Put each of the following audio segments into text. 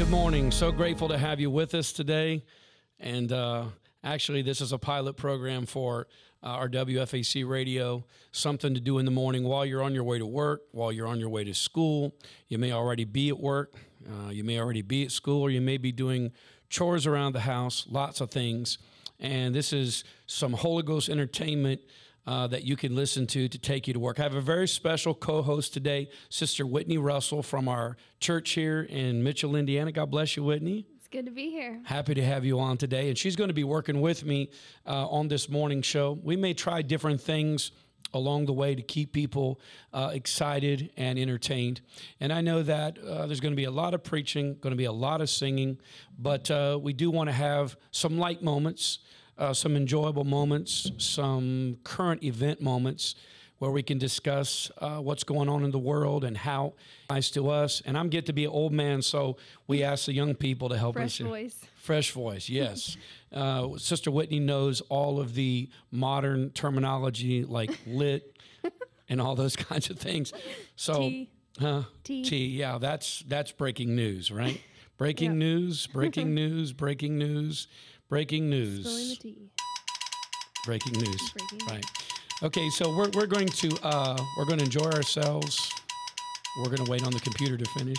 Good morning. So grateful to have you with us today. And uh, actually, this is a pilot program for uh, our WFAC radio, something to do in the morning while you're on your way to work, while you're on your way to school. You may already be at work, uh, you may already be at school, or you may be doing chores around the house, lots of things. And this is some Holy Ghost entertainment uh, that you can listen to to take you to work. I have a very special co host today, Sister Whitney Russell from our church here in Mitchell, Indiana. God bless you, Whitney. It's good to be here. Happy to have you on today. And she's going to be working with me uh, on this morning show. We may try different things along the way to keep people uh, excited and entertained. And I know that uh, there's going to be a lot of preaching, going to be a lot of singing, but uh, we do want to have some light moments, uh, some enjoyable moments, some current event moments where we can discuss uh, what's going on in the world and how nice to us. And I'm get to be an old man, so we ask the young people to help Fresh us. Fresh voice. Fresh voice, yes. uh, Sister Whitney knows all of the modern terminology like lit and all those kinds of things. So, Tea. huh? Tea. Tea, yeah, that's that's breaking news, right? Breaking Yep. news, breaking news, breaking news, breaking news breaking news. Breaking right. Okay, so we're, we're going to uh, we're going to enjoy ourselves. We're going to wait on the computer to finish.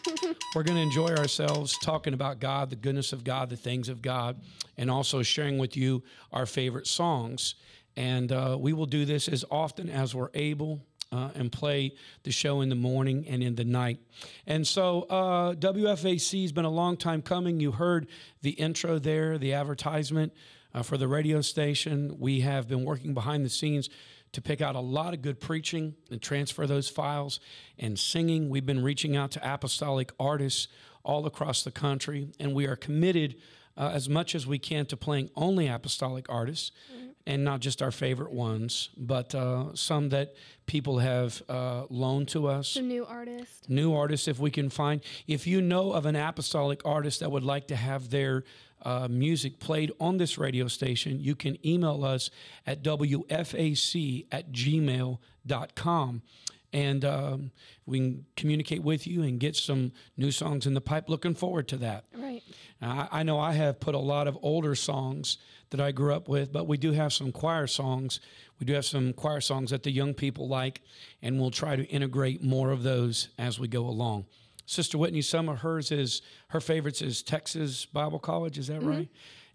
we're going to enjoy ourselves talking about God, the goodness of God, the things of God, and also sharing with you our favorite songs. And uh, we will do this as often as we're able. Uh, and play the show in the morning and in the night. And so, uh, WFAC has been a long time coming. You heard the intro there, the advertisement uh, for the radio station. We have been working behind the scenes to pick out a lot of good preaching and transfer those files and singing. We've been reaching out to apostolic artists all across the country, and we are committed uh, as much as we can to playing only apostolic artists and not just our favorite ones, but uh, some that people have uh, loaned to us Some new artists. new artists if we can find if you know of an apostolic artist that would like to have their uh, music played on this radio station you can email us at wfac at gmail.com and um, we can communicate with you and get some new songs in the pipe looking forward to that Right. I, I know I have put a lot of older songs that I grew up with, but we do have some choir songs. We do have some choir songs that the young people like, and we'll try to integrate more of those as we go along. Sister Whitney, some of hers is her favorites is Texas Bible College. Is that right?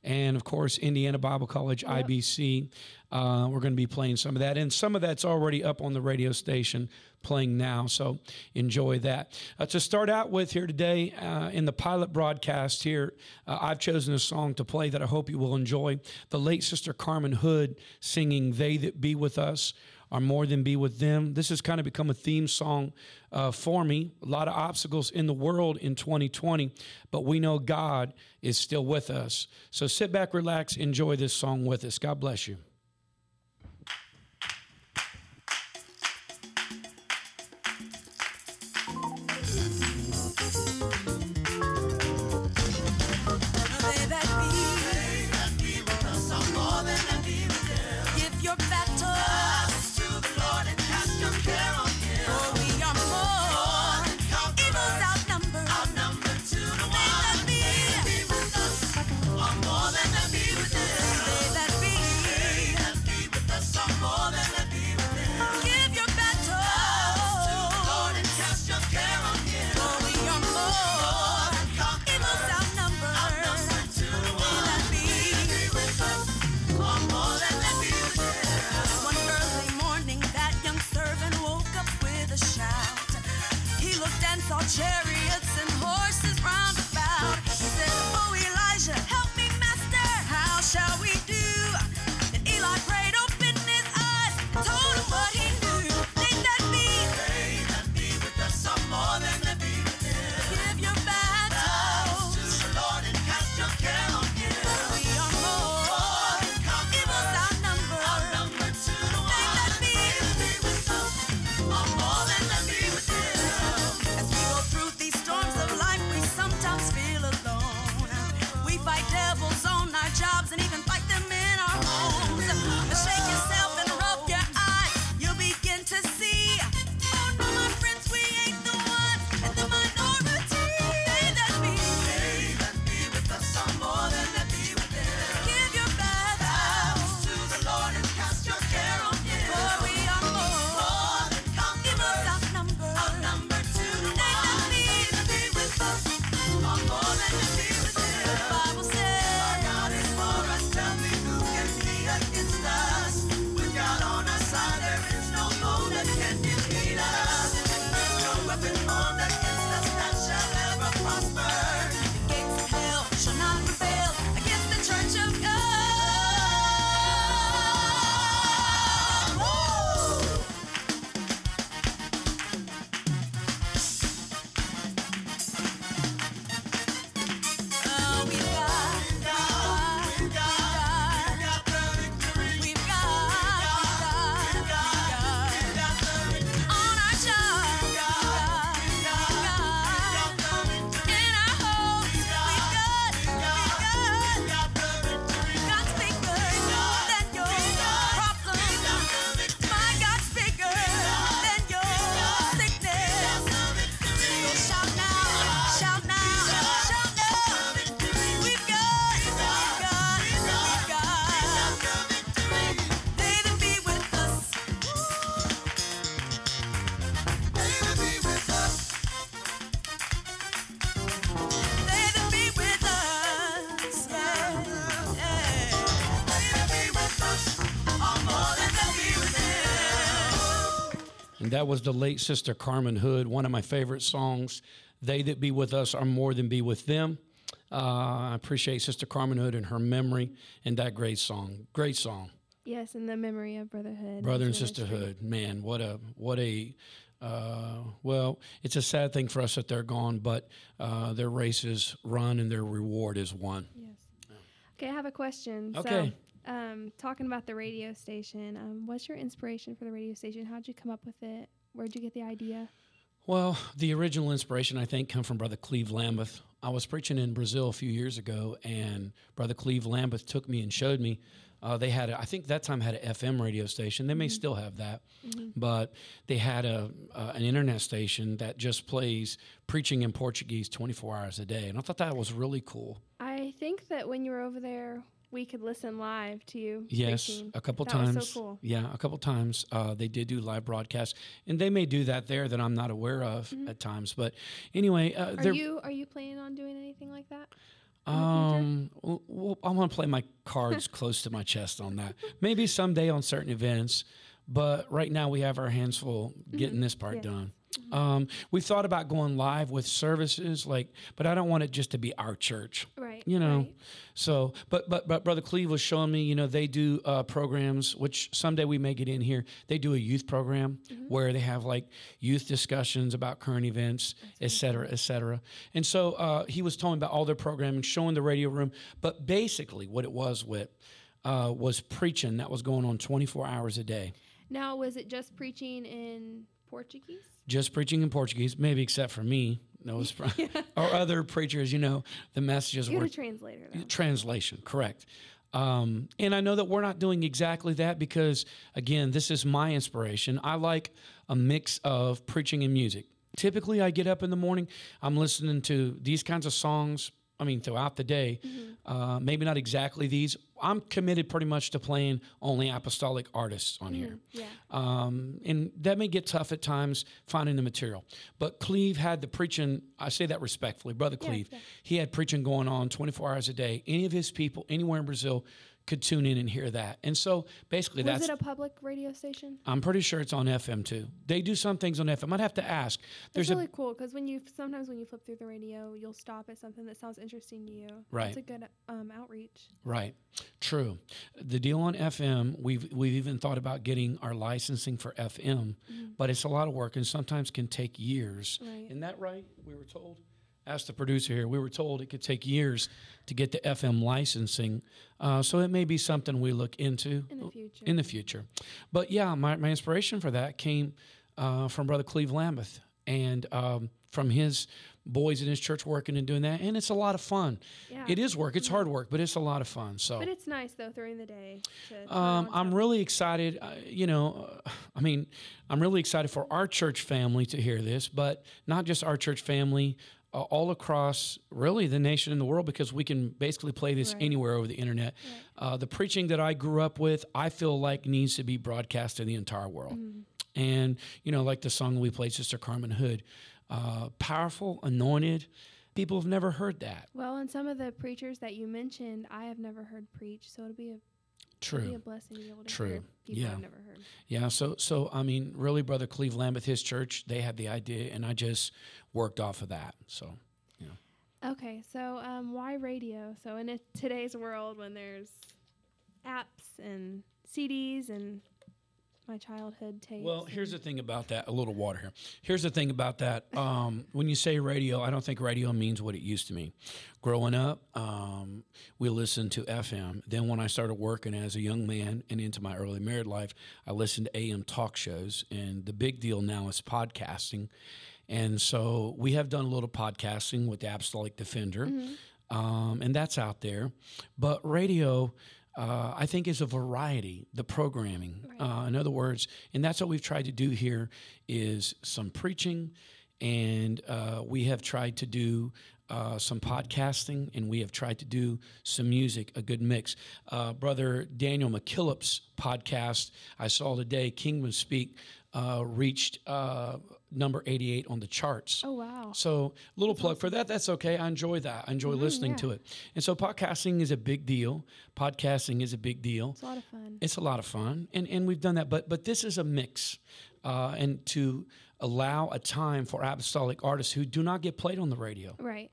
And of course, Indiana Bible College, IBC. Uh, we're going to be playing some of that, and some of that's already up on the radio station playing now. So enjoy that. Uh, to start out with here today uh, in the pilot broadcast here, uh, I've chosen a song to play that I hope you will enjoy. The late Sister Carmen Hood singing "They That Be With Us." Are more than be with them. This has kind of become a theme song uh, for me. A lot of obstacles in the world in 2020, but we know God is still with us. So sit back, relax, enjoy this song with us. God bless you. They that was the late sister Carmen Hood, one of my favorite songs. They that be with us are more than be with them. Uh, I appreciate Sister Carmen Hood and her memory and that great song. Great song. Yes, in the memory of brotherhood. Brother and sisterhood. Man, what a what a uh, well, it's a sad thing for us that they're gone, but uh, their race is run and their reward is won. Yes. Okay, I have a question. Okay. So, um, talking about the radio station, um, what's your inspiration for the radio station? How'd you come up with it? Where'd you get the idea? Well, the original inspiration, I think, come from Brother Cleve Lambeth. I was preaching in Brazil a few years ago, and Brother Cleve Lambeth took me and showed me. Uh, they had, a, I think that time had an FM radio station. They may still have that, but they had a uh, an internet station that just plays preaching in Portuguese 24 hours a day, and I thought that was really cool. I think that when you were over there, we could listen live to you. Yes, preaching. a couple that times. So cool. Yeah, a couple times uh, they did do live broadcasts, and they may do that there that I'm not aware of at times. But anyway, uh, Mm-hmm. Are you are you planning on doing anything like that? Um, well, I want to play my cards close to my chest on that. Maybe someday on certain events, but right now we have our hands full getting this part Mm-hmm. Yeah. done. Um, we thought about going live with services, like, but I don't want it just to be our church. Right. You know, right. so but but but brother Cleve was showing me, you know, they do uh, programs which someday we may get in here. They do a youth program where they have like youth discussions about current events, et cetera, et cetera. And so uh, he was telling about all their programming, showing the radio room. But basically, what it was with uh, was preaching that was going on 24 hours a day. Now, was it just preaching in Portuguese? Just preaching in Portuguese, maybe except for me. No, pro- or other preachers. You know, the messages You were translator. Though. translation, correct. Um, and I know that we're not doing exactly that because, again, this is my inspiration. I like a mix of preaching and music. Typically, I get up in the morning, I'm listening to these kinds of songs. I mean, throughout the day, uh, maybe not exactly these. I'm committed pretty much to playing only apostolic artists on here. Yeah. Um, and that may get tough at times finding the material. But Cleve had the preaching, I say that respectfully, Brother Yeah, Cleve, yeah. he had preaching going on 24 hours a day. Any of his people anywhere in Brazil could tune in and hear that. And so basically, Was that's. it a public radio station? I'm pretty sure it's on FM too. They do some things on FM. I'd have to ask. There's That's really a cool because when you sometimes when you flip through the radio, you'll stop at something that sounds interesting to you. Right. It's a good um, outreach. right, true. The deal on FM, we've we've even thought about getting our licensing for FM, but it's a lot of work and sometimes can take years. Right. Isn't that right? We were told. Ask the producer here. We were told it could take years to get the FM licensing, uh, so it may be something we look into In the future. In the future, but yeah, my, my inspiration for that came uh, from Brother Cleve Lambeth and um, from his boys in his church working and doing that, and it's a lot of fun. Yeah. It is work. It's hard work, but it's a lot of fun. So. But it's nice though during the day. To Um, I'm really excited. Uh, you know, uh, I mean, I'm really excited for our church family to hear this, but not just our church family, uh, all across really the nation and the world, because we can basically play this Right. anywhere over the internet. Uh, the preaching that I grew up with, I feel like needs to be broadcast to the entire world. Mm-hmm. And, you know, like the song we played, Sister Carmen Hood, uh, powerful, anointed. People have never heard that. Well, and some of the preachers that you mentioned, I have never heard preach, so it'll be a True. a blessing to be able to True. hear people Yeah. I've never heard. Yeah, so so I mean, really, Brother Cleve Lambeth, his church, they had the idea, and I just worked off of that. So Okay, so um, why radio? So in today's world, when there's apps and CDs and my childhood tapes. Well, here's the thing about that. A little water here. Here's the thing about that. Um, when you say radio, I don't think radio means what it used to mean. Growing up, um, we listened to FM. Then, when I started working as a young man and into my early married life, I listened to AM talk shows. And the big deal now is podcasting. And so we have done a little podcasting with the Apostolic Defender, um, and that's out there. But radio, uh, I think, is a variety. The programming, uh, in other words, and that's what we've tried to do here is some preaching, and uh, we have tried to do. Uh, some podcasting, and we have tried to do some music, a good mix. Uh, Brother Daniel McKillop's podcast I saw today, Kingdom Speak, uh, reached uh, number 88 on the charts. Oh wow. So, little plug for that. That's okay. I enjoy that. I enjoy listening yeah. to it. And so, podcasting is a big deal. Podcasting is a big deal. It's a lot of fun. It's a lot of fun, and and we've done that. But but this is a mix, uh, and to allow a time for apostolic artists who do not get played on the radio. right.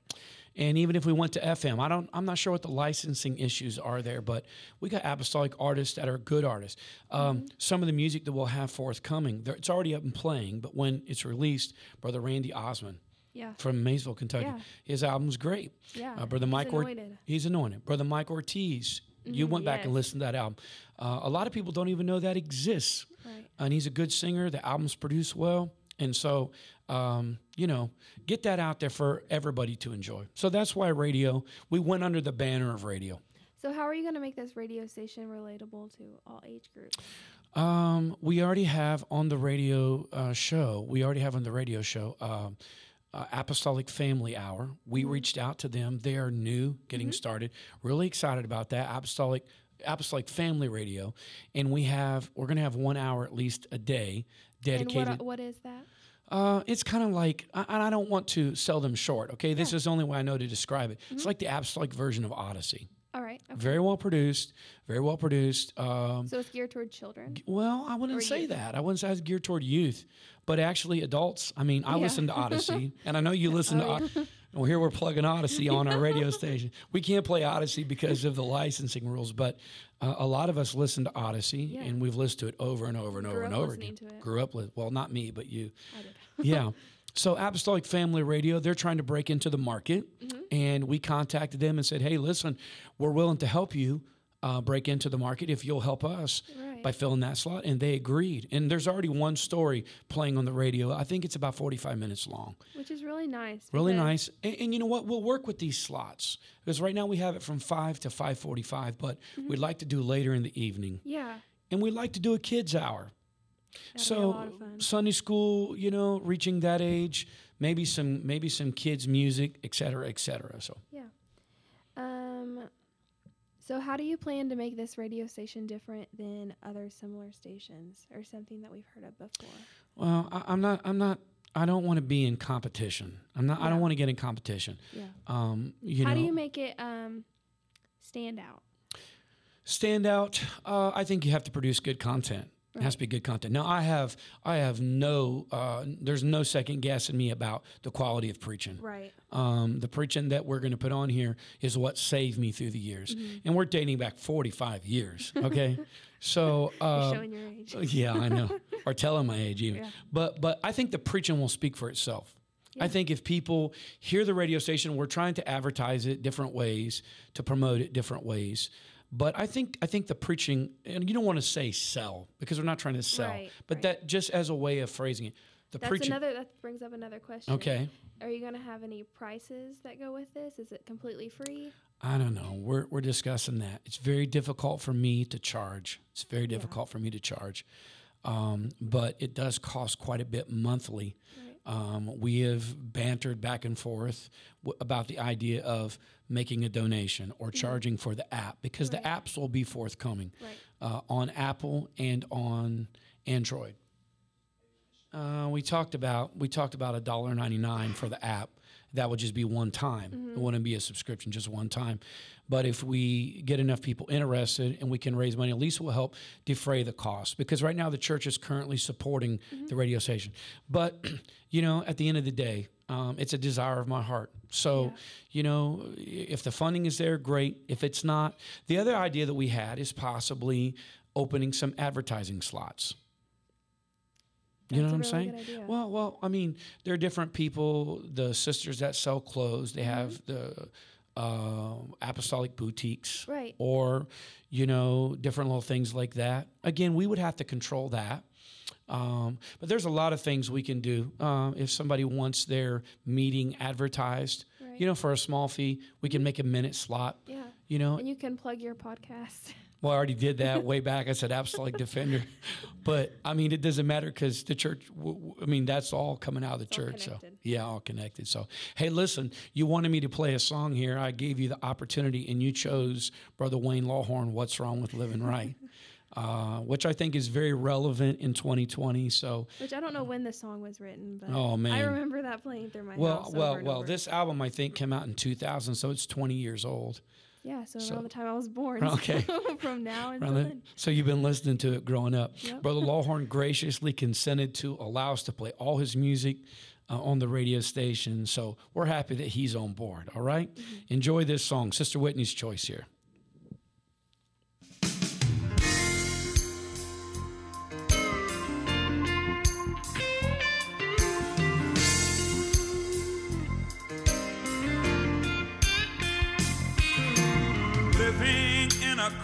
And even if we went to FM, I don't, I'm not sure what the licensing issues are there, but we got apostolic artists that are good artists. Um, Some of the music that we'll have forthcoming, it's already up and playing, but when it's released, Brother Randy Osmond Yeah. from Maysville, Kentucky, Yeah. his album's great. Yeah. Uh, Brother He's Mike, Or- anointed. he's anointed. Brother Mike Ortiz, you went back and listened to that album. Uh, a lot of people don't even know that exists Right. and he's a good singer. The album's produced well, and so um, you know, get that out there for everybody to enjoy. So that's why radio. We went under the banner of radio. So how are you going to make this radio station relatable to all age groups? Um, we already have on the radio uh, show. We already have on the radio show. Um, uh, Apostolic Family Hour. We reached out to them. They are new, getting started. Really excited about that. Apostolic Apostolic Family Radio, and we have we're going to have one hour at least a day dedicated. And what, what is that? Uh, it's kind of like, I- and I don't want to sell them short. Okay, this is the only way I know to describe it. It's like the apostolic version of Odyssey. All right. Okay. Very well produced, very well produced. Um, So it's geared toward children. well, I wouldn't Or say youth. that. I wouldn't say it's geared toward youth, but actually adults. I mean, I Yeah. listen to Odyssey, and I know you listen to. Oh, Od- well, here we're plugging Odyssey on our radio station. We can't play Odyssey because of the licensing rules, but uh, a lot of us listen to Odyssey, Yeah. and we've listened to it over and over and over Grew and up over again. to it. Grew up with. Well, not me, but you I did. Yeah. So Apostolic Family Radio, they're trying to break into the market, Mm-hmm. and we contacted them and said, "Hey, listen, we're willing to help you uh, break into the market if you'll help us Right. by filling that slot." And they agreed. And there's already one story playing on the radio. I think it's about 45 minutes long. Which is really nice. Really nice. And, and you know what? We'll work with these slots because right now we have it from five to 5:45, but Mm-hmm. we'd like to do later in the evening, Yeah. and we'd like to do a kids hour. That'd So lot of fun. Sunday school, you know, reaching that age, maybe some maybe some kids music, et cetera, et cetera. So Yeah. Um. So how do you plan to make this radio station different than other similar stations, or something that we've heard of before? well, I, I'm not I'm not I don't want to be in competition. I'm not I don't want to get in competition. Yeah. Um, you know how know, do you make it um stand out? stand out. Uh, I think you have to produce good content. It has to be good content. Now I have I have no uh, there's no second guessing me about the quality of preaching. Right. Um, the preaching that we're going to put on here is what saved me through the years, Mm-hmm. and we're dating back 45 years. Okay, so You're uh, showing your age. yeah, I know, or telling my age even. Yeah. But but I think the preaching will speak for itself. I think if people hear the radio station, we're trying to advertise it different ways, to promote it different ways. But I think I think the preaching, and you don't want to say sell because we're not trying to sell, Right, but right. that just as a way of phrasing it, the That's preaching. another. That brings up another question. okay. Are you going to have any prices that go with this? Is it completely free? I don't know. We're we're discussing that. It's very difficult for me to charge. It's very difficult for me to charge, um, but it does cost quite a bit monthly. Right. Um, we have bantered back and forth w- about the idea of making a donation or charging for the app because the apps will be forthcoming Right. uh, on Apple and on Android. Uh, we talked about we talked about a dollar ninety nine for the app, that would just be one time. It wouldn't be a subscription, just one time. But if we get enough people interested and we can raise money, at least we'll help defray the cost. Because right now the church is currently supporting the radio station. But you know, at the end of the day, um, it's a desire of my heart. So, you know, if the funding is there, great. If it's not, the other idea that we had is possibly opening some advertising slots. You know what I'm really saying? good idea. Well, well, I mean, there are different people. The sisters that sell clothes, they have the uh, apostolic boutiques, Right. Or, you know, different little things like that. Again, we would have to control that. Um, but there's a lot of things we can do. Um, if somebody wants their meeting advertised, Right. you know, for a small fee, we can make a minute slot. Yeah. You know, And you can plug your podcast. well, I already did that way back. I said apostolic defender, but I mean it doesn't matter because the church. W- w- I mean that's all coming out of the It's church. So yeah, all connected. So hey, listen, you wanted me to play a song here. I gave you the opportunity, and you chose Brother Wayne Lawhorn. What's wrong with living right? Uh, which I think is very relevant in 2020. So Which I don't know when the song was written, but Oh, I remember that playing through my well, house. well, and well. This album I think came out in 2000, so it's 20 years old. Yeah, so, so- around the time I was born. Okay. So from now until then. so you've been listening to it growing up. Yep. Brother Lawhorn graciously consented to allow us to play all his music uh, on the radio station. So we're happy that he's on board. All right? Mm-hmm. Enjoy this song, Sister Whitney's choice here.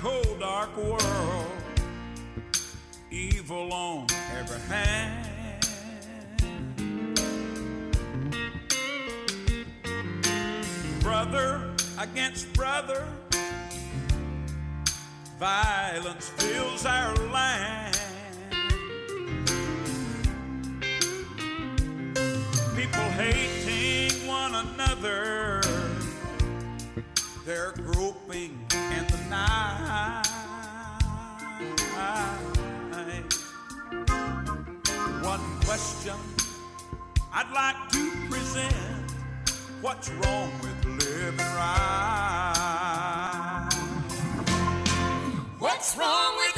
Cold, dark world, evil on every hand. Brother against brother, violence fills our land. People hating one another they're groping night. One question I'd like to present what's wrong with living right? What's wrong with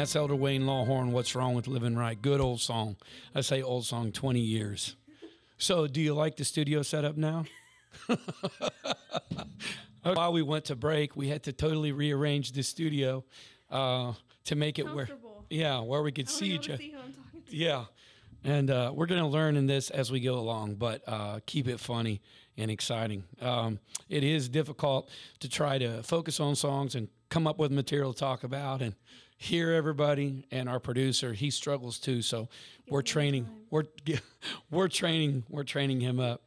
that's Elder Wayne Lawhorn, What's Wrong with Living Right? Good old song. I say old song, 20 years. So, do you like the studio setup now? While we went to break, we had to totally rearrange the studio uh, to make it where, yeah, where we could see each other. to see who I'm talking to. Yeah. And uh, we're going to learn in this as we go along, but uh, keep it funny and exciting. Um, it is difficult to try to focus on songs and come up with material to talk about and hear everybody. And our producer, he struggles too. So we're training. time. We're we're training. We're training him up.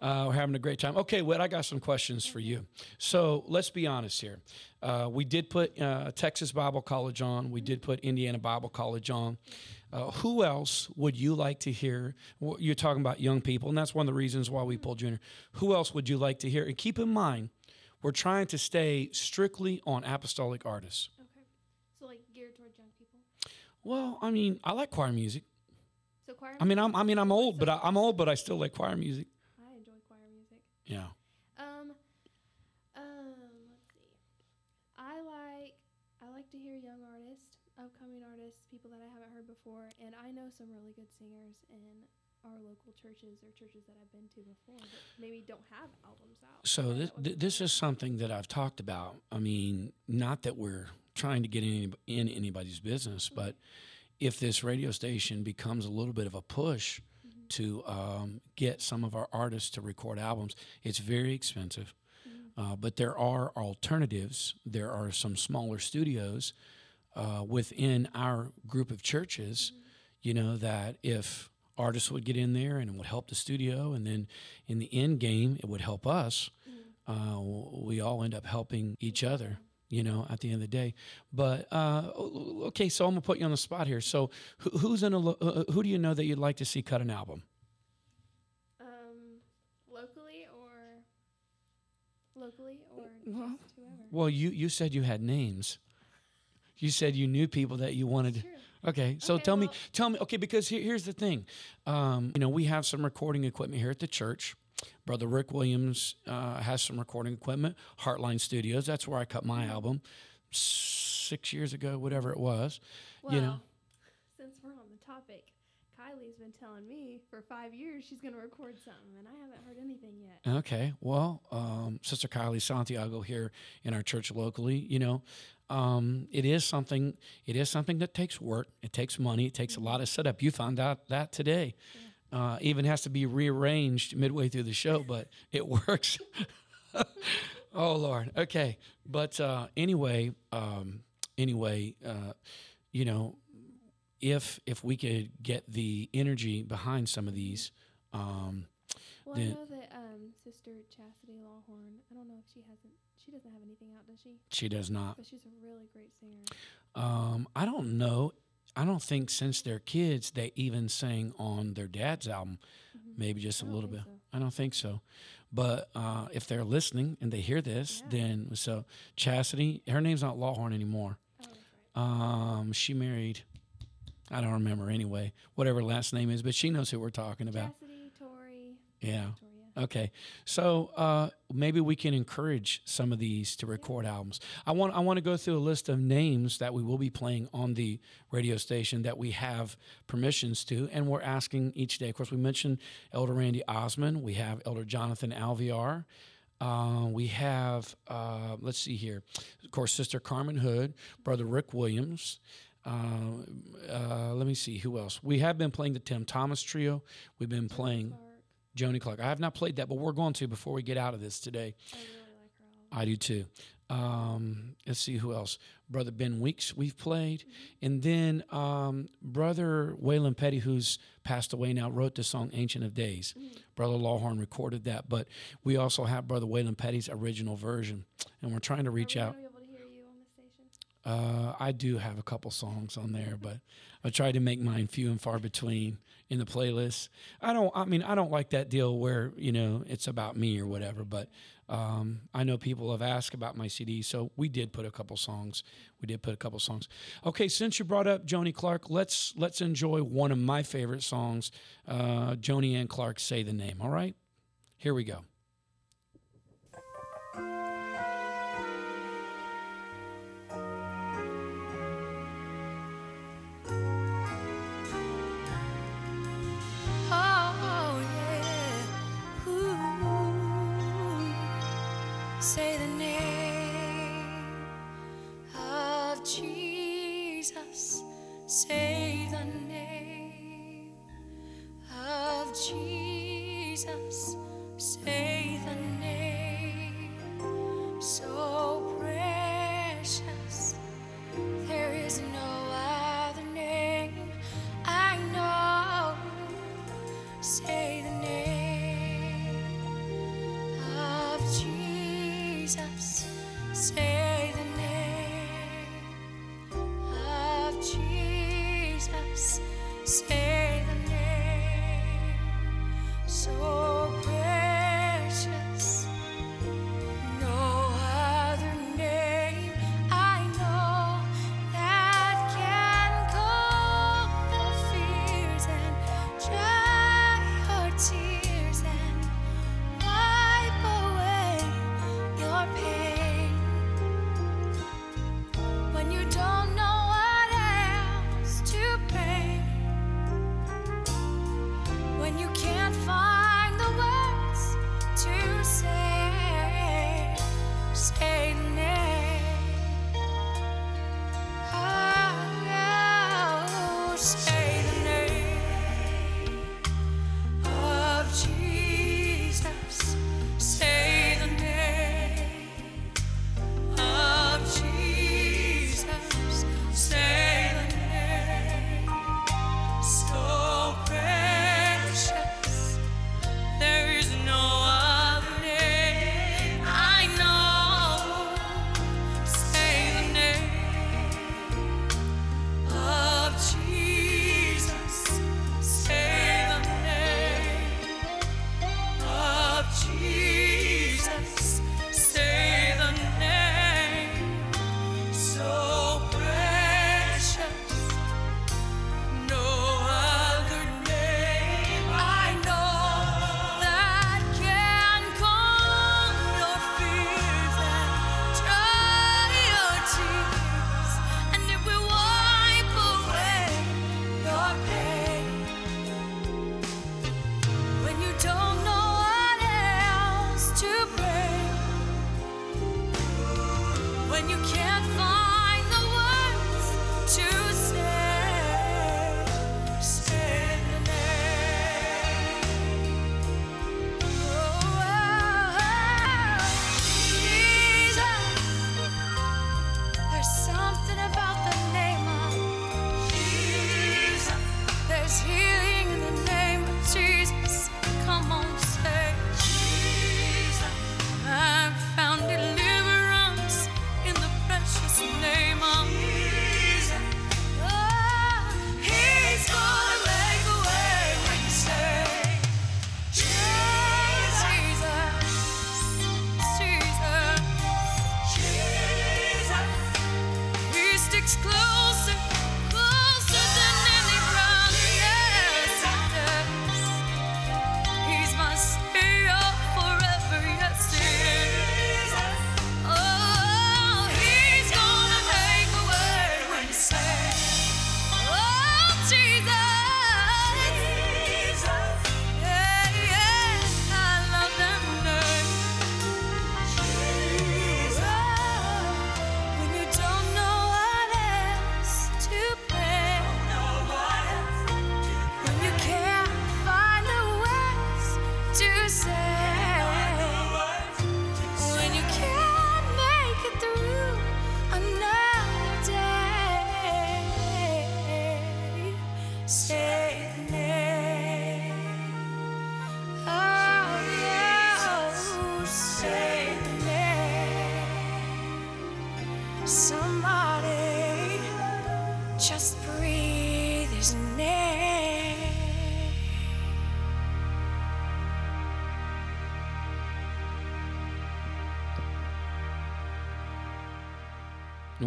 Uh, we're having a great time. Okay, Whit, I got some questions for you. So let's be honest here. Uh, we did put uh, Texas Bible College on. We did put Indiana Bible College on. Uh, who else would you like to hear? You're talking about young people, and that's one of the reasons why we pulled in. Who else would you like to hear? And keep in mind, we're trying to stay strictly on apostolic artists. Okay. So like geared towards young people. Well, I mean, I like choir music. So choir. I mean, I'm, I mean, I'm old, but I, I'm old, but I still like choir music. I enjoy choir music. Yeah. Um, um, let's see. I like I like to hear young artists, upcoming artists, people that I haven't heard before, and I know some really good singers in our local churches or churches that I've been to before that maybe don't have albums out. So this, would th- be this is something that I've talked about. I mean, not that we're trying to get in, in anybody's business, but if this radio station becomes a little bit of a push to um, get some of our artists to record albums, it's very expensive. Uh, but there are alternatives. There are some smaller studios uh, within our group of churches, you know, that if artists would get in there and it would help the studio, and then in the end game, it would help us. Uh, we all end up helping each other, you know, at the end of the day. But uh, okay, so I'm gonna put you on the spot here. So who, who's in a lo- uh, who do you know that you'd like to see cut an album? um locally or locally or Well, whoever. Well, you you said you had names. You said you knew people that you wanted. Okay, so Okay, tell me, tell me. Okay, because here, here's the thing. Um, you know, we have some recording equipment here at the church. Brother Rick Williams uh, has some recording equipment. Heartline Studios. That's where I cut my album six years ago, whatever it was. Well, you know. since we're on the topic, Kylie's been telling me for five years she's gonna record something, and I haven't heard anything yet. Okay. Well, um, Sister Kylie Santiago here in our church locally, you know, um, it is something. It is something that takes work. It takes money. It takes a lot of setup. You found out that today. Uh, even has to be rearranged midway through the show, but it works. oh Lord. Okay. But uh, anyway, um, anyway, uh, you know, if if we could get the energy behind some of these. Um, Well, Then- I know that um, Sister Chastity Lawhorn. I don't know if she hasn't. She doesn't have anything out, does she? she does not. But she's a really great singer. Um, I don't know. I don't think since they're kids they even sang on their dad's album. Maybe just a little bit. so. I don't think so. But uh, if they're listening and they hear this, Yeah. then so Chastity, her name's not Lawhorn anymore. Oh, right. Um, she married. I don't remember anyway. Whatever last name is, but she knows who we're talking about. Chastity, Tori, Yeah. Victoria. Okay, so uh, maybe we can encourage some of these to record albums. I want I want to go through a list of names that we will be playing on the radio station that we have permissions to, and we're asking each day. Of course, we mentioned Elder Randy Osmond. We have Elder Jonathan Alviar. Uh, we have uh, let's see here, of course, Sister Carmen Hood, Brother Rick Williams. Uh, uh, let me see who else. We have been playing the Tim Thomas Trio. We've been playing. Joni Clark. I have not played that, but we're going to before we get out of this today. I really like her. I do too. Um, let's see who else. Brother Ben Weeks, we've played. And then um, Brother Waylon Petty, who's passed away now, wrote the song Ancient of Days. Brother Lawhorn recorded that, but we also have Brother Waylon Petty's original version. And we're trying to reach out. gonna be able to hear you on the station? Uh, I do have a couple songs on there, but I try to make mine few and far between in the playlist. I don't. I mean, I don't like that deal where you know it's about me or whatever. But um, I know people have asked about my CD, so we did put a couple songs. We did put a couple songs. Okay, since you brought up Joni Clark, let's let's enjoy one of my favorite songs. Uh, Joni and Clark say the name. All right, here we go.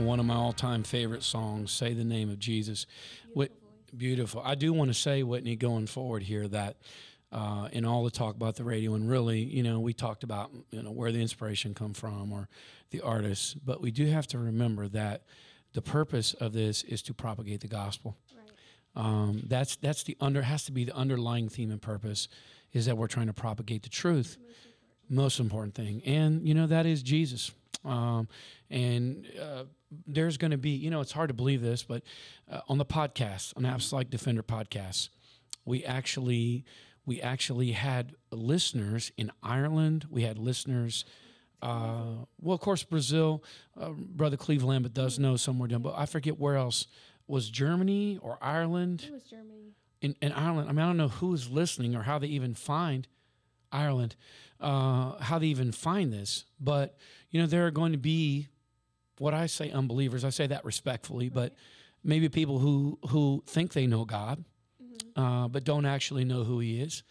one of my all time favorite songs, Say the Name of Jesus. Beautiful. What, beautiful. I do want to say, Whitney, going forward here, that uh, in all the talk about the radio, and really, you know, we talked about, you know, where the inspiration come from or the artists, but we do have to remember that the purpose of this is to propagate the gospel. Right. Um, that's that's the under has to be the underlying theme and purpose is that we're trying to propagate the truth. Most important, Most important thing, and you know that is Jesus. Um, and uh, there's going to be, you know, it's hard to believe this, but uh, on the podcast, on Apostolic Defender podcast, we actually we actually had listeners in Ireland. We had listeners. Uh, well, of course, Brazil. Uh, Brother Cleveland, but does know somewhere down. But I forget where else was Germany or Ireland It was Germany. in, in Ireland. I mean, I don't know who is listening or how they even find Ireland, uh, how they even find this. But you know, there are going to be what I say unbelievers. I say that respectfully, but maybe people who who think they know God, uh, but don't actually know who He is,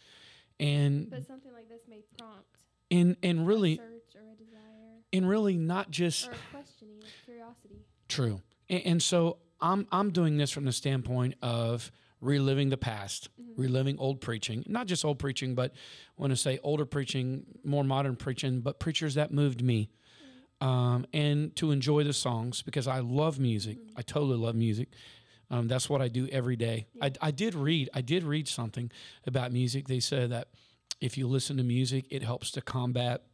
and But something like this may prompt and and a really search or a desire and really not just or questioning, curiosity. True. And, and so I'm I'm doing this from the standpoint of reliving the past, reliving old preaching, not just old preaching, but I want to say older preaching, more modern preaching, but preachers that moved me. Um, and to enjoy the songs because I love music. I totally love music. Um, that's what I do every day. I, I did read. I did read something about music. They said that if you listen to music, it helps to combat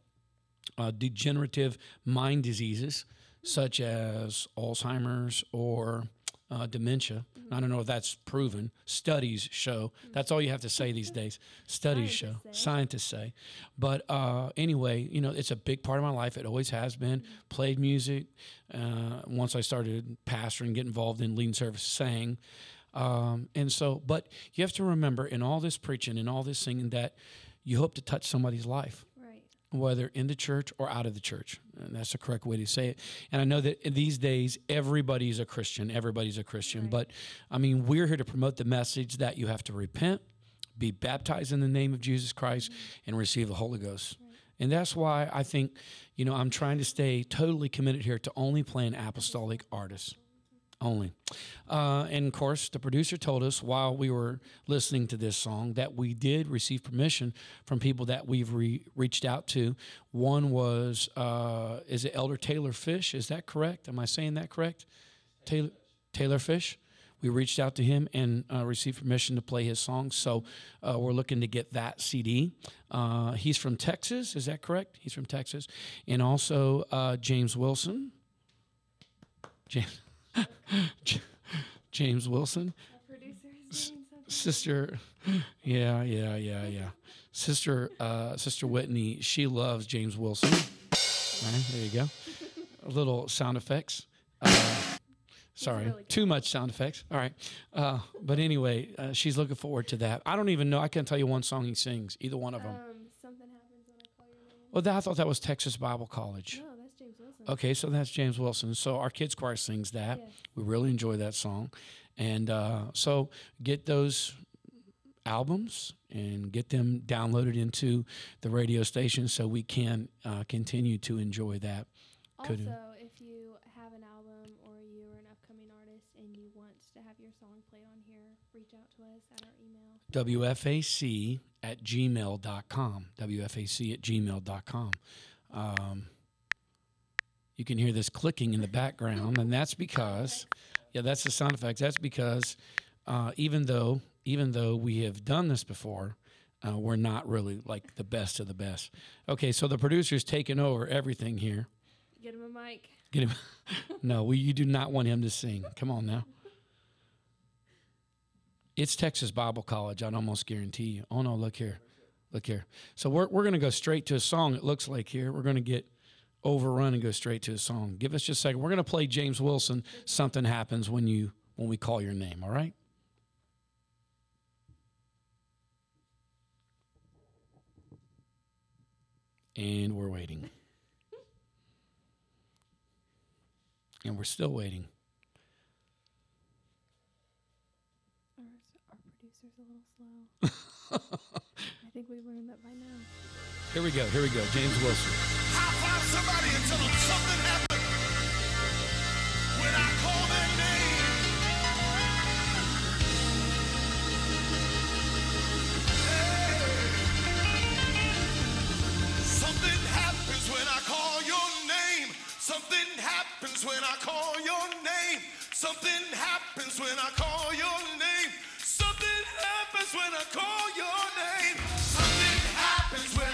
uh, degenerative mind diseases such as Alzheimer's or uh, dementia. I don't know if that's proven. Studies show. That's all you have to say these days. Studies show. Scientists say. Scientists say. But uh, anyway, you know, it's a big part of my life. It always has been. Played music. Uh, once I started pastoring, get involved in leading service, sang. Um, and so, but you have to remember in all this preaching and all this singing that you hope to touch somebody's life. Whether in the church or out of the church. And that's the correct way to say it. And I know that these days everybody's a Christian, everybody's a Christian, but I mean, we're here to promote the message that you have to repent, be baptized in the name of Jesus Christ, mm-hmm. and receive the Holy Ghost. And that's why I think, you know, I'm trying to stay totally committed here to only playing apostolic artists only. Uh, and of course, the producer told us while we were listening to this song that we did receive permission from people that we've re- reached out to. One was, uh, is it Elder Taylor Fish? Is that correct? Am I saying that correct? Taylor, Taylor Fish? We reached out to him and uh, received permission to play his song. So uh, we're looking to get that CD. Uh, he's from Texas. Is that correct? He's from Texas. And also uh, James Wilson. James. James Wilson, is sister, yeah, yeah, yeah, yeah, sister, uh, sister Whitney. She loves James Wilson. Right, there you go. A little sound effects. Uh, sorry, really too much sound effects. All right, uh, but anyway, uh, she's looking forward to that. I don't even know. I can't tell you one song he sings. Either one of them. Um, something happens when I call your name. Well, that, I thought that was Texas Bible College. No, Wilson. Okay, so that's James Wilson. So our kids choir sings that. We really enjoy that song, and uh, so get those albums and get them downloaded into the radio station so we can uh, continue to enjoy that. Also, Could- if you have an album or you are an upcoming artist and you want to have your song played on here, reach out to us at our email. WFAC at gmail.com. WFAC at gmail.com. Um, you can hear this clicking in the background, and that's because, yeah, that's the sound effects. That's because uh, even though even though we have done this before, uh, we're not really like the best of the best. Okay, so the producer's taking over everything here. Get him a mic. Get him. no, we, you do not want him to sing. Come on now. It's Texas Bible College. I'd almost guarantee you. Oh no, look here, look here. So we're we're gonna go straight to a song. It looks like here we're gonna get overrun and go straight to a song. Give us just a second. We're gonna play James Wilson. Something happens when you when we call your name. All right. And we're waiting. And we're still waiting. Our, our producer's a little slow. I think we learned that by now. Here we go. Here we go. James Wilson. High five somebody and tell them something happened when I call their name. Something happens when I call your name. Something happens when I call your name. Something happens when I call your name. Something happens when I call your name. Something happens when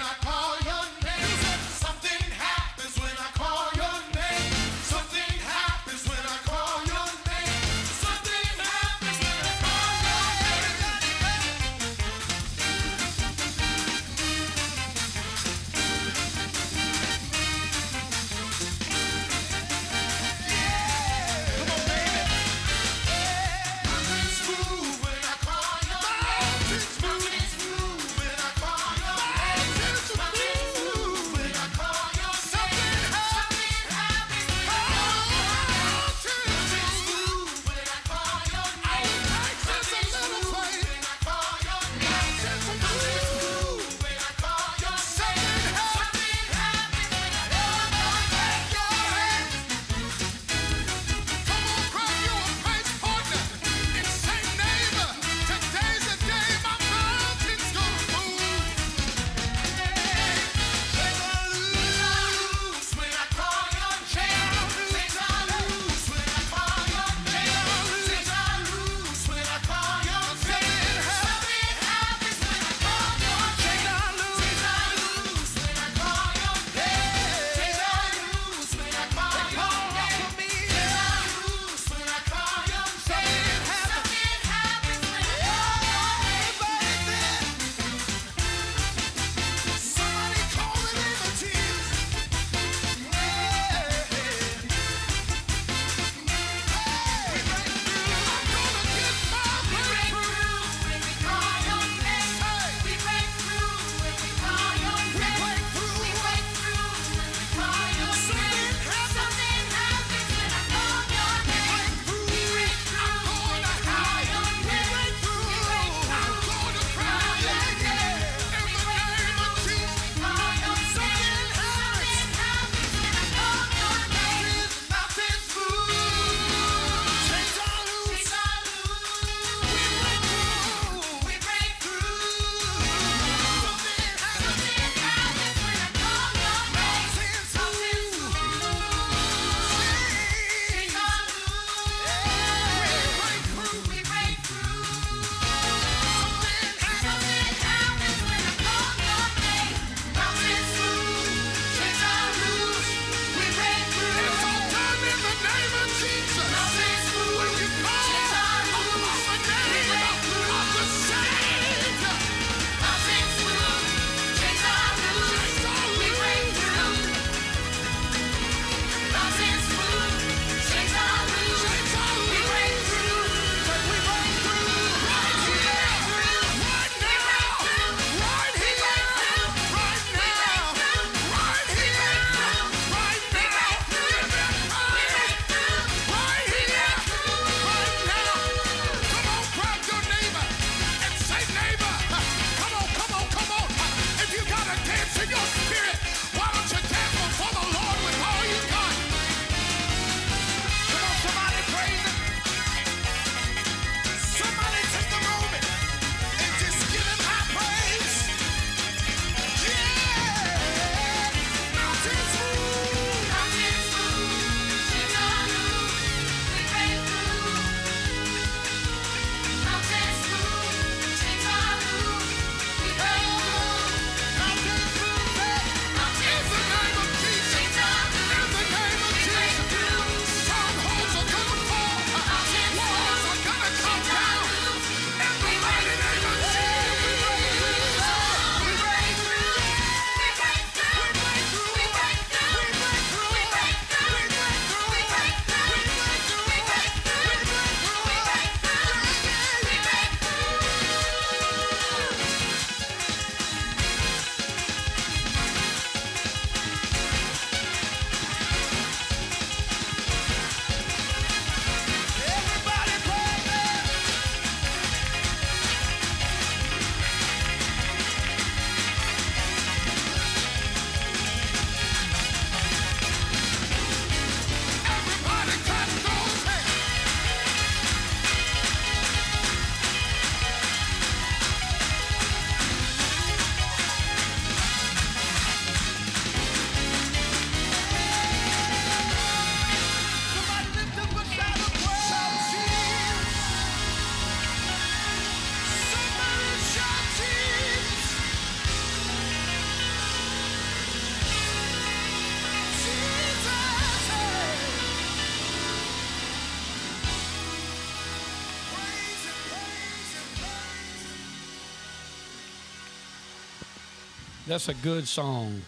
That's a good song.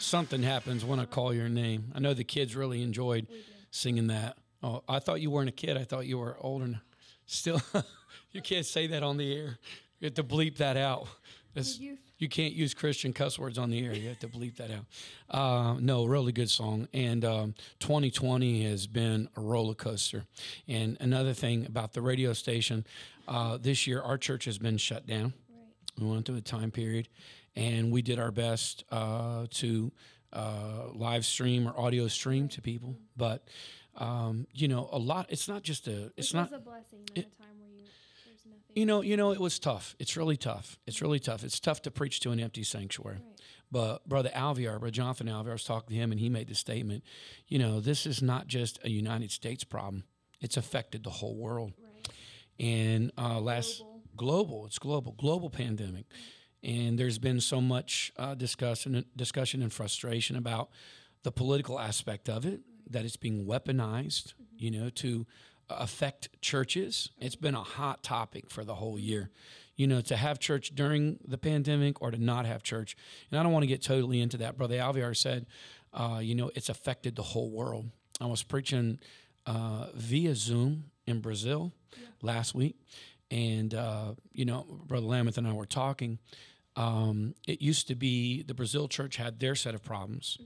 Something happens when I call your name. I know the kids really enjoyed singing that. Oh, I thought you weren't a kid. I thought you were older. Now. Still, you can't say that on the air. You have to bleep that out. You can't use Christian cuss words on the air. You have to bleep that out. Uh, no, really good song. And um, 2020 has been a roller coaster. And another thing about the radio station, uh, this year our church has been shut down. Right. We went through a time period, and we did our best uh, to uh, live stream or audio stream to people. But um, you know, a lot. It's not just a. It's Which not. a blessing in a time where you there's nothing. You know, you know, it was tough. It's really tough. It's really tough. It's tough to preach to an empty sanctuary. Right. But brother Alviar, brother Jonathan Alviar, I was talking to him, and he made the statement. You know, this is not just a United States problem. It's affected the whole world. Right. And uh, last Global. global, it's global, global pandemic, and there's been so much uh, discussion, discussion and frustration about the political aspect of it, that it's being weaponized, you know, to affect churches. It's been a hot topic for the whole year, you know, to have church during the pandemic or to not have church. And I don't want to get totally into that. Brother Alviar said, uh, you know, it's affected the whole world. I was preaching uh, via Zoom in Brazil last week, and uh, you know, Brother Lameth and I were talking. Um, it used to be the Brazil church had their set of problems.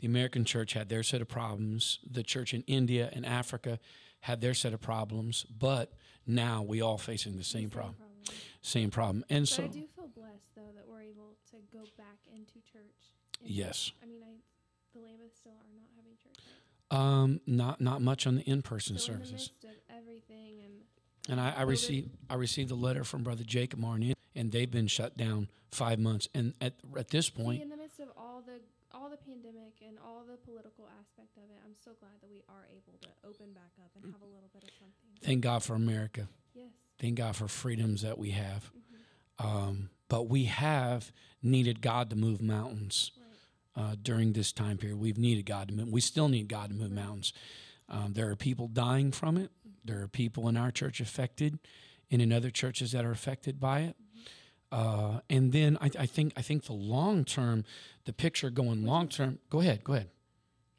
The American church had their set of problems. The church in India and Africa had their set of problems. But now we all facing the same problem. Problem. Same problem. And But so, I do feel blessed though that we're able to go back into church. and Yes. I mean, I the Lambeth still are not having church. Right? um, not not much on the in-person Still in the services. midst of everything and And I, I received I received a letter from Brother Jacob Marnier, and they've been shut down five months. And at at this See, point, in the midst of all the all the pandemic and all the political aspect of it, I'm so glad that we are able to open back up and have a little bit of something. thank God for America. Yes. Thank God for freedoms that we have. Mm-hmm. Um, but we have needed God to move mountains Right. uh, during this time period. We've needed God to move. We still need God to move mountains. Um, there are people dying from it. There are people in our church affected, and in other churches that are affected by it. Uh, and then I, I think I think the long term, the picture going long term. Go ahead. Go ahead.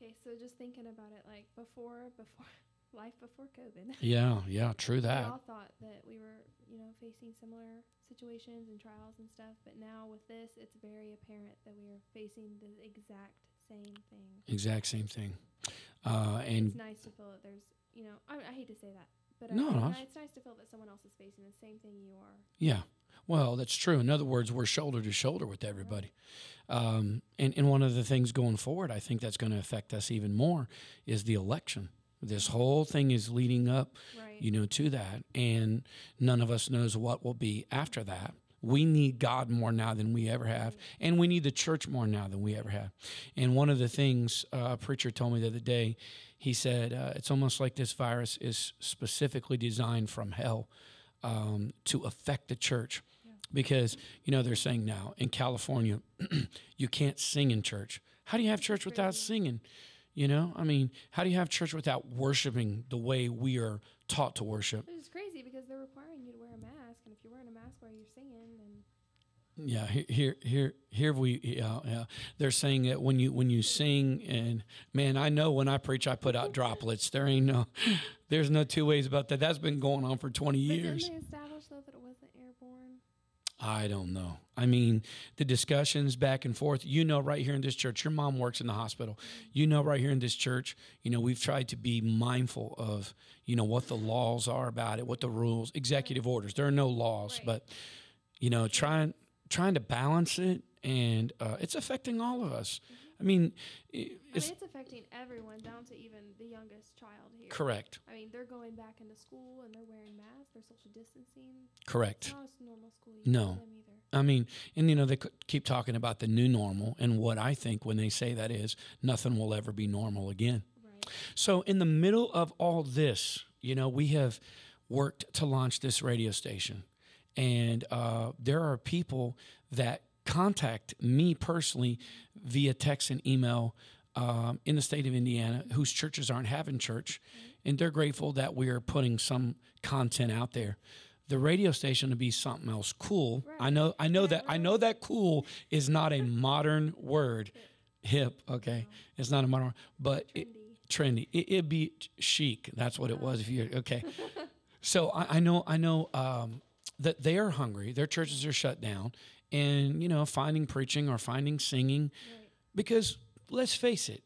Okay, so just thinking about it, like before, before life before COVID, Yeah. Yeah. True we that. all thought that we were, you know, facing similar situations and trials and stuff. But now with this, it's very apparent that we are facing the exact same thing. Exact same thing. Uh, and it's nice to feel that there's, you know, I, I hate to say that, but No, I, no, it's- it's nice to feel that someone else is facing the same thing you are. Yeah. Well, that's true. In other words, we're shoulder to shoulder with everybody. Um, and, and one of the things going forward, I think that's going to affect us even more is the election. This whole thing is leading up, Right. you know, to that. And none of us knows what will be after that. We need God more now than we ever have. And we need the church more now than we ever have. And one of the things uh, a preacher told me the other day, he said, uh, it's almost like this virus is specifically designed from hell um, to affect the church. Because, you know, they're saying now in California, you can't sing in church. How do you have church without singing? You know, I mean, how do you have church without worshiping the way we are taught to worship? It's crazy because they're requiring you to mask, and if you're wearing a mask while you're singing, then Yeah, he- here, here, here we, yeah, yeah. They're saying that when you when you sing, and man, I know when I preach, I put out droplets. There ain't no, there's no two ways about that. That's been going on for 20 but years. didn't they establish though that it wasn't airborne? I don't know. I mean, the discussions back and forth. You know, right here in this church, your mom works in the hospital. You know, right here in this church, you know, we've tried to be mindful of, you know, what the laws are about it, what the rules, executive orders. There are no laws, Right. but you know, trying trying to balance it, and uh, it's affecting all of us. I mean, i- I mean, it's it's affecting everyone down to even the youngest child here. correct, I mean, they're going back into school and they're wearing masks. They're social distancing. correct. It's not a normal school year No. for them either. I mean, and you know, they keep talking about the new normal, and what I think when they say that is nothing will ever be normal again. Right. So, in the middle of all this, you know, we have worked to launch this radio station, and uh, there are people that contact me personally via text and email um, in the state of Indiana whose churches aren't having church, and they're grateful that we are putting some content out there. the radio station to be something else cool. I know I know Yeah, that I know that cool is not a modern word. Hip, okay. It's not a modern but it, trendy. It, it'd be chic. That's what it was if you okay. So I, I know I know um, that they are hungry. Their churches are shut down, and you know finding preaching or finding singing, because let's face it,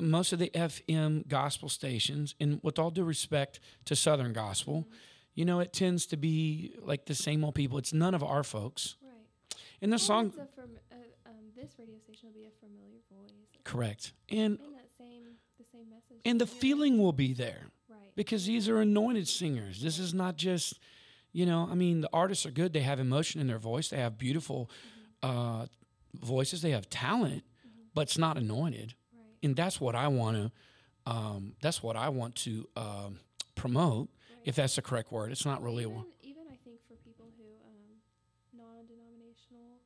most of the FM gospel stations, and with all due respect to Southern gospel, you know it tends to be like the same old people. It's none of our folks. Right. And the song, fam- uh, um, this radio station will be a familiar voice. correct, and And that same, the same message. and the feeling will be there. Right. because these are anointed singers. This is not just, you know, I mean, the artists are good. They have emotion in their voice. They have beautiful uh, voices. They have talent, but it's not anointed. Right. And that's what I want to. Um, that's what I want to um, promote, if that's the correct word. It's not really a even, word. even I think for people who um, non-denominational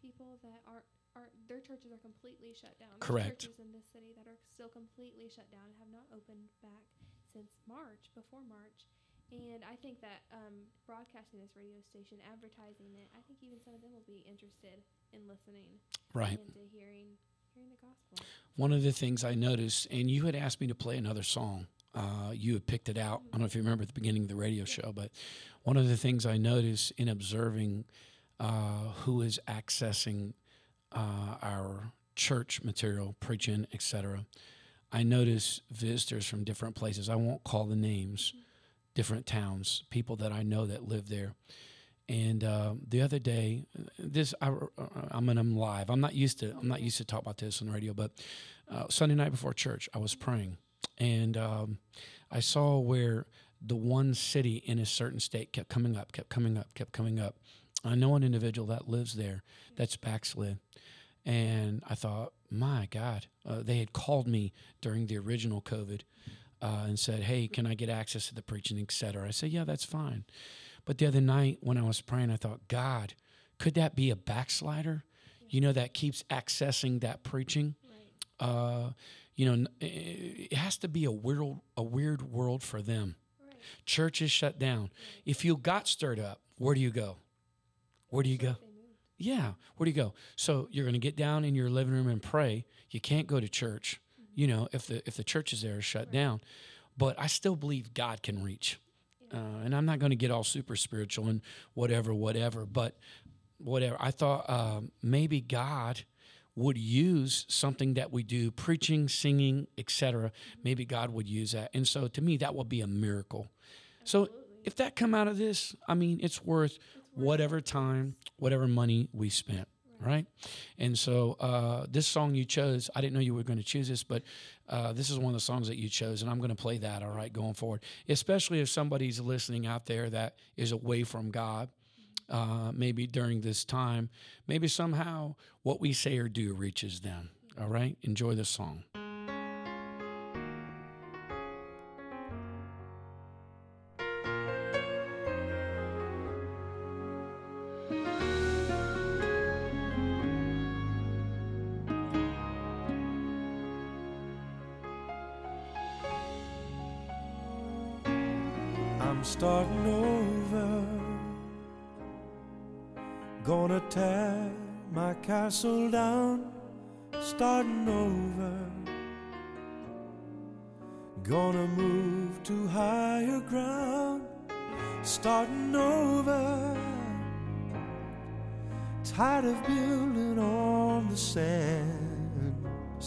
people that aren't aren't their churches are completely shut down. There's Correct. churches in this city that are still completely shut down and have not opened back since March, before March. And I think that um, broadcasting this radio station, advertising it, I think even some of them will be interested in listening Right. and to hearing hearing the gospel. One of the things I noticed, and you had asked me to play another song. Uh, you had picked it out. I don't know if you remember at the beginning of the radio show, but one of the things I noticed in observing uh, who is accessing uh, our church material, preaching, etc., I noticed visitors from different places. I won't call the names, different towns, people that I know that live there. And uh, the other day, this I, I'm in I'm live. I'm not used to I'm not used to talk about this on the radio, but uh, Sunday night before church, I was praying, and um, I saw where the one city in a certain state kept coming up, kept coming up, kept coming up. I know an individual that lives there that's backslid, and I thought, my God, uh, they had called me during the original COVID uh, and said, "Hey, can I get access to the preaching, etc." I said, "Yeah, that's fine." But the other night when I was praying, I thought, God, could that be a backslider? You know, that keeps accessing that preaching. Right. Uh, you know, it has to be a weird, a weird world for them. Right. Church is shut down. If you got stirred up, where do you go? Where do you go? Yeah, where do you go? So you're going to get down in your living room and pray. You can't go to church, you know, if the if the churches there are shut down. But I still believe God can reach, uh, and I'm not going to get all super spiritual and whatever, whatever. But whatever, I thought um, maybe God would use something that we do, preaching, singing, etc. Maybe God would use that, and so to me that would be a miracle. So if that come out of this, I mean, it's worth whatever time, whatever money we spent, right? And so uh, this song you chose, I didn't know you were going to choose this, but uh, this is one of the songs that you chose, and I'm going to play that, all right, going forward. Especially if somebody's listening out there that is away from God, uh, maybe during this time, maybe somehow what we say or do reaches them, all right? Enjoy the song.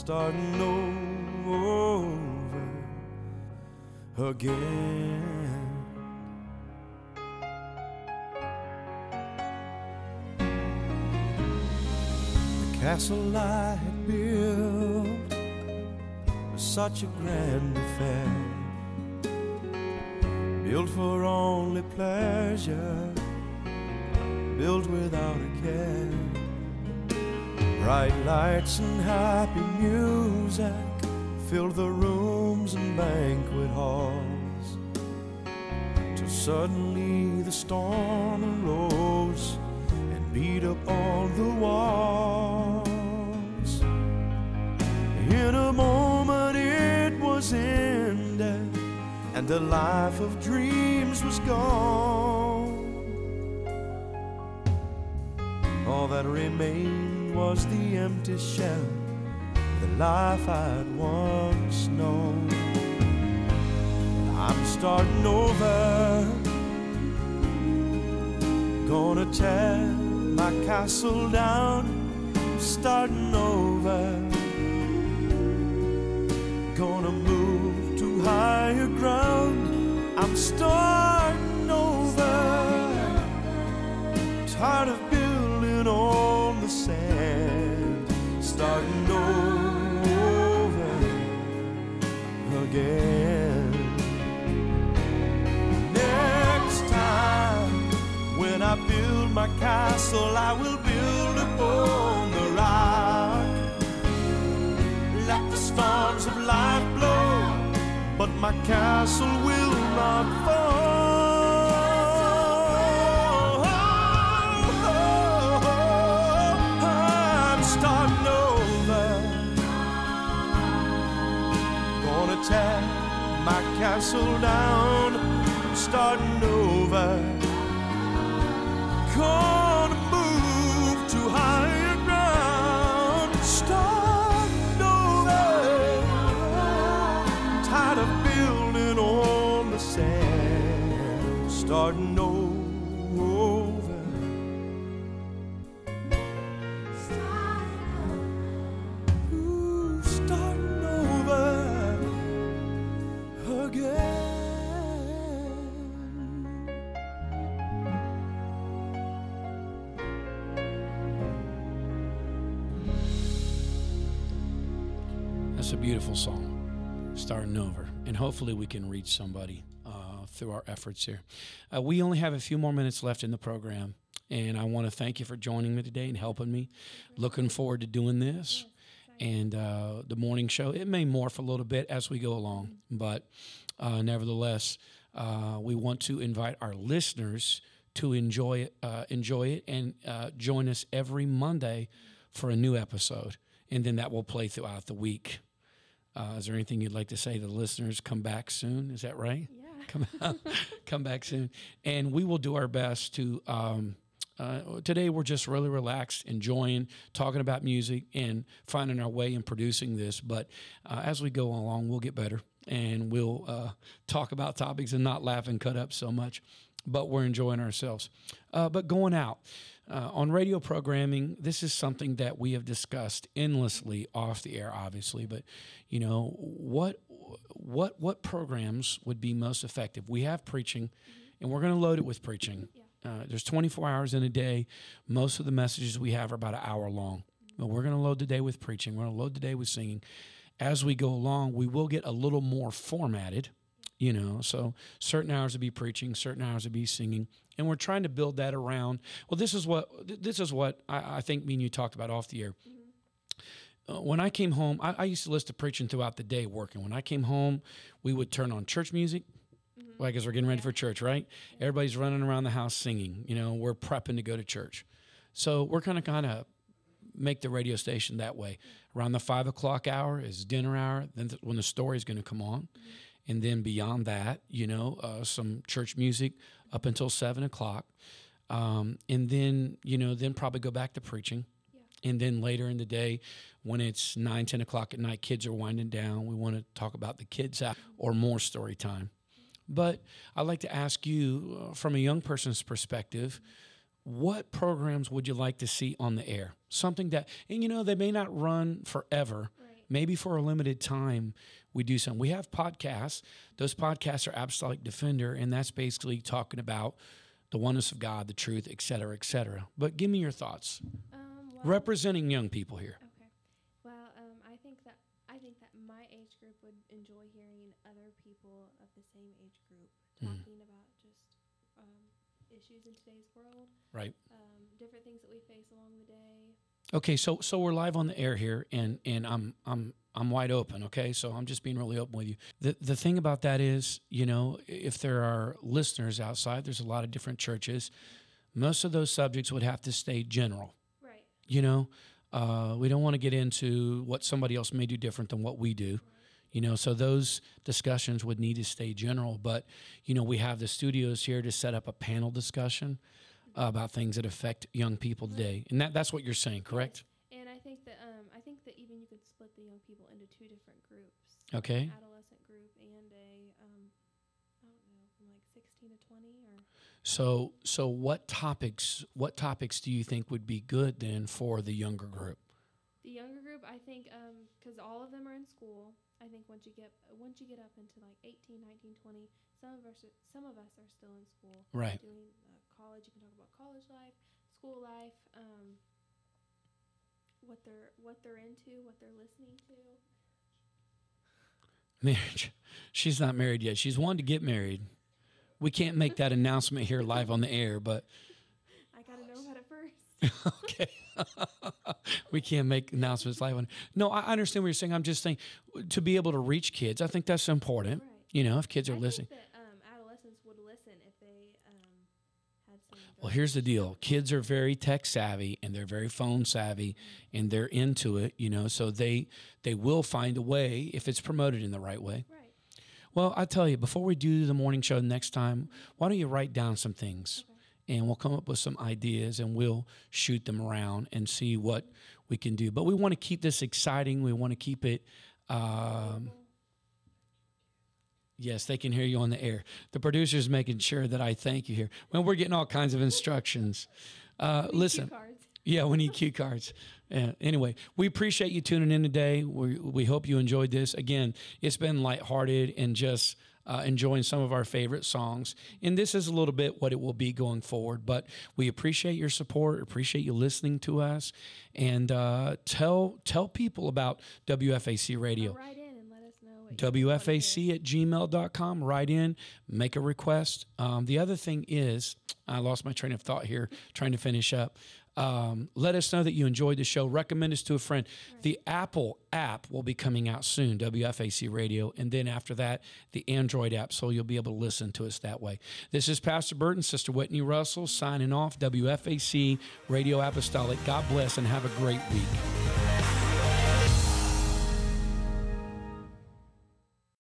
Starting over again. The castle I had built was such a grand affair, built for only pleasure, built without a care. Bright lights and happy music filled the rooms and banquet halls. Till suddenly the storm arose and beat up all the walls. In a moment it was ended, and the life of dreams was gone. All that remained was the empty shell, the life I'd once known. I'm starting over, gonna tear my castle down, starting over, gonna move to higher ground. I'm starting over tired of my castle, I will build upon the rock. Let the storms of life blow, but my castle will not fall. I'm starting over. Gonna tear my castle down. Starting over. Gonna move to higher ground. Starting over. Tired of building on the sand. Starting And hopefully we can reach somebody uh, through our efforts here. Uh, we only have a few more minutes left in the program. And I want to thank you for joining me today and helping me. Looking forward to doing this. And uh, the morning show, it may morph a little bit as we go along, but uh, nevertheless, uh, we want to invite our listeners to enjoy it, uh, enjoy it, and join us every Monday for a new episode, and then that will play throughout the week. Uh, is there anything you'd like to say to the listeners? Come back soon. Is that right? Yeah. Come, come back soon, and we will do our best to. Um, uh, today we're just really relaxed, enjoying talking about music and finding our way in producing this. But uh, as we go along, we'll get better and we'll uh, talk about topics and not laugh and cut up so much. But we're enjoying ourselves. Uh, but going out uh, on radio programming, this is something that we have discussed endlessly off the air, obviously. But you know what? What what programs would be most effective? We have preaching, and we're going to load it with preaching. Uh, there's 24 hours in a day. Most of the messages we have are about an hour long. But we're going to load the day with preaching. We're going to load the day with singing. As we go along, we will get a little more formatted, you know. So certain hours will be preaching, certain hours will be singing, and we're trying to build that around. Well, this is what this is what I, I think me and you talked about off the air. Uh, when I came home, I, I used to listen to preaching throughout the day working. When I came home, we would turn on church music, like as we're getting ready for church, right? Everybody's running around the house singing. You know, we're prepping to go to church. So we're kind of kind of make the radio station that way. Around the five o'clock hour is dinner hour. Then th- when the story is going to come on, and then beyond that, you know, uh, some church music up until seven o'clock, um, and then you know, then probably go back to preaching. And then later in the day, when it's nine, ten o'clock at night, kids are winding down. We want to talk about the kids out or more story time. But I'd like to ask you, uh, from a young person's perspective, what programs would you like to see on the air? Something that, and you know, they may not run forever. Maybe for a limited time, we do some. We have podcasts. Those podcasts are Apostolic Defender, and that's basically talking about the oneness of God, the truth, et cetera, et cetera. But give me your thoughts, Um, well, representing young people here. Okay. Well, um, I think that I think that my age group would enjoy hearing other people of the same age group Mm. talking about just um, issues in today's world, Right. um, different things that we face along the day. Okay, so so we're live on the air here, and and I'm I'm I'm wide open. Okay, so I'm just being really open with you. The the thing about that is, you know, if there are listeners outside, there's a lot of different churches. Most of those subjects would have to stay general. Right. You know, uh, we don't want to get into what somebody else may do different than what we do. You know, so those discussions would need to stay general. But you know, we have the studios here to set up a panel discussion. About things that affect young people today. And that, that's what you're saying, correct? And I think that um, I think that even you could split the young people into two different groups. Okay. An adolescent group and a um, I don't know, from like 16 to 20 or So, so what topics, what topics do you think would be good then for the younger group? the younger group. I think because all of them are in school. I think once you get once you get up into like 18, 19, 20, some of us are, some of us are still in school. Right. Doing uh, college, you can talk about college life, school life, um, what they're what they're into, what they're listening to. Marriage. She's not married yet. She's wanting to get married. We can't make that announcement here live on the air, but I gotta know about it first. okay. we can't make announcements live on. No, I I understand what you're saying. I'm just saying to be able to reach kids, I think that's important. Right. You know, if kids are I listening. think that um, adolescents would listen if they um, had some. Well, here's the deal. Kids are very tech savvy and they're very phone savvy and they're into it, you know, so they they will find a way if it's promoted in the right way. Right. Well, I tell you, before we do the morning show next time, why don't you write down some things and we'll come up with some ideas and we'll shoot them around and see what we can do. But we want to keep this exciting. We want to keep it. Um, yes, they can hear you on the air. The producer's making sure that I thank you here. Well, we're getting all kinds of instructions. Uh, listen. Yeah, we need cue cards. Uh, anyway, we appreciate you tuning in today. We, we hope you enjoyed this. Again, it's been lighthearted and just uh, enjoying some of our favorite songs. And this is a little bit what it will be going forward. But we appreciate your support, appreciate you listening to us, and uh, tell tell people about WFAC Radio. WFAC at gmail.com. Write in, make a request. Um, the other thing is, I lost my train of thought here trying to finish up. Um, let us know that you enjoyed the show. Recommend us to a friend. The Apple app will be coming out soon, WFAC Radio. And then after that, the Android app. So you'll be able to listen to us that way. This is Pastor Burton, Sister Whitney Russell signing off, WFAC Radio Apostolic. God bless and have a great week.